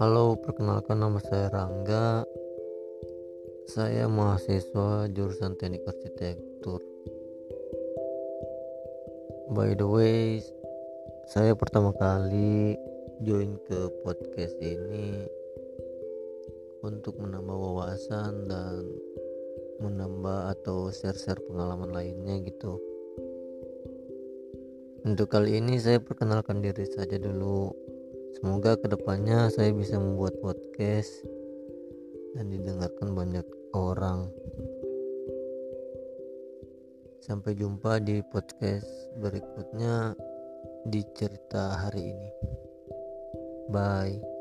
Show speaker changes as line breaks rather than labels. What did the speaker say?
Halo, perkenalkan nama saya Rangga. Saya mahasiswa jurusan Teknik Arsitektur. By the way, saya pertama kali join ke podcast ini untuk menambah wawasan dan menambah atau share-share pengalaman lainnya gitu. Untuk kali ini saya perkenalkan diri saja dulu. Semoga ke depannya saya bisa membuat podcast dan didengarkan banyak orang. Sampai jumpa di podcast berikutnya di cerita hari ini. Bye.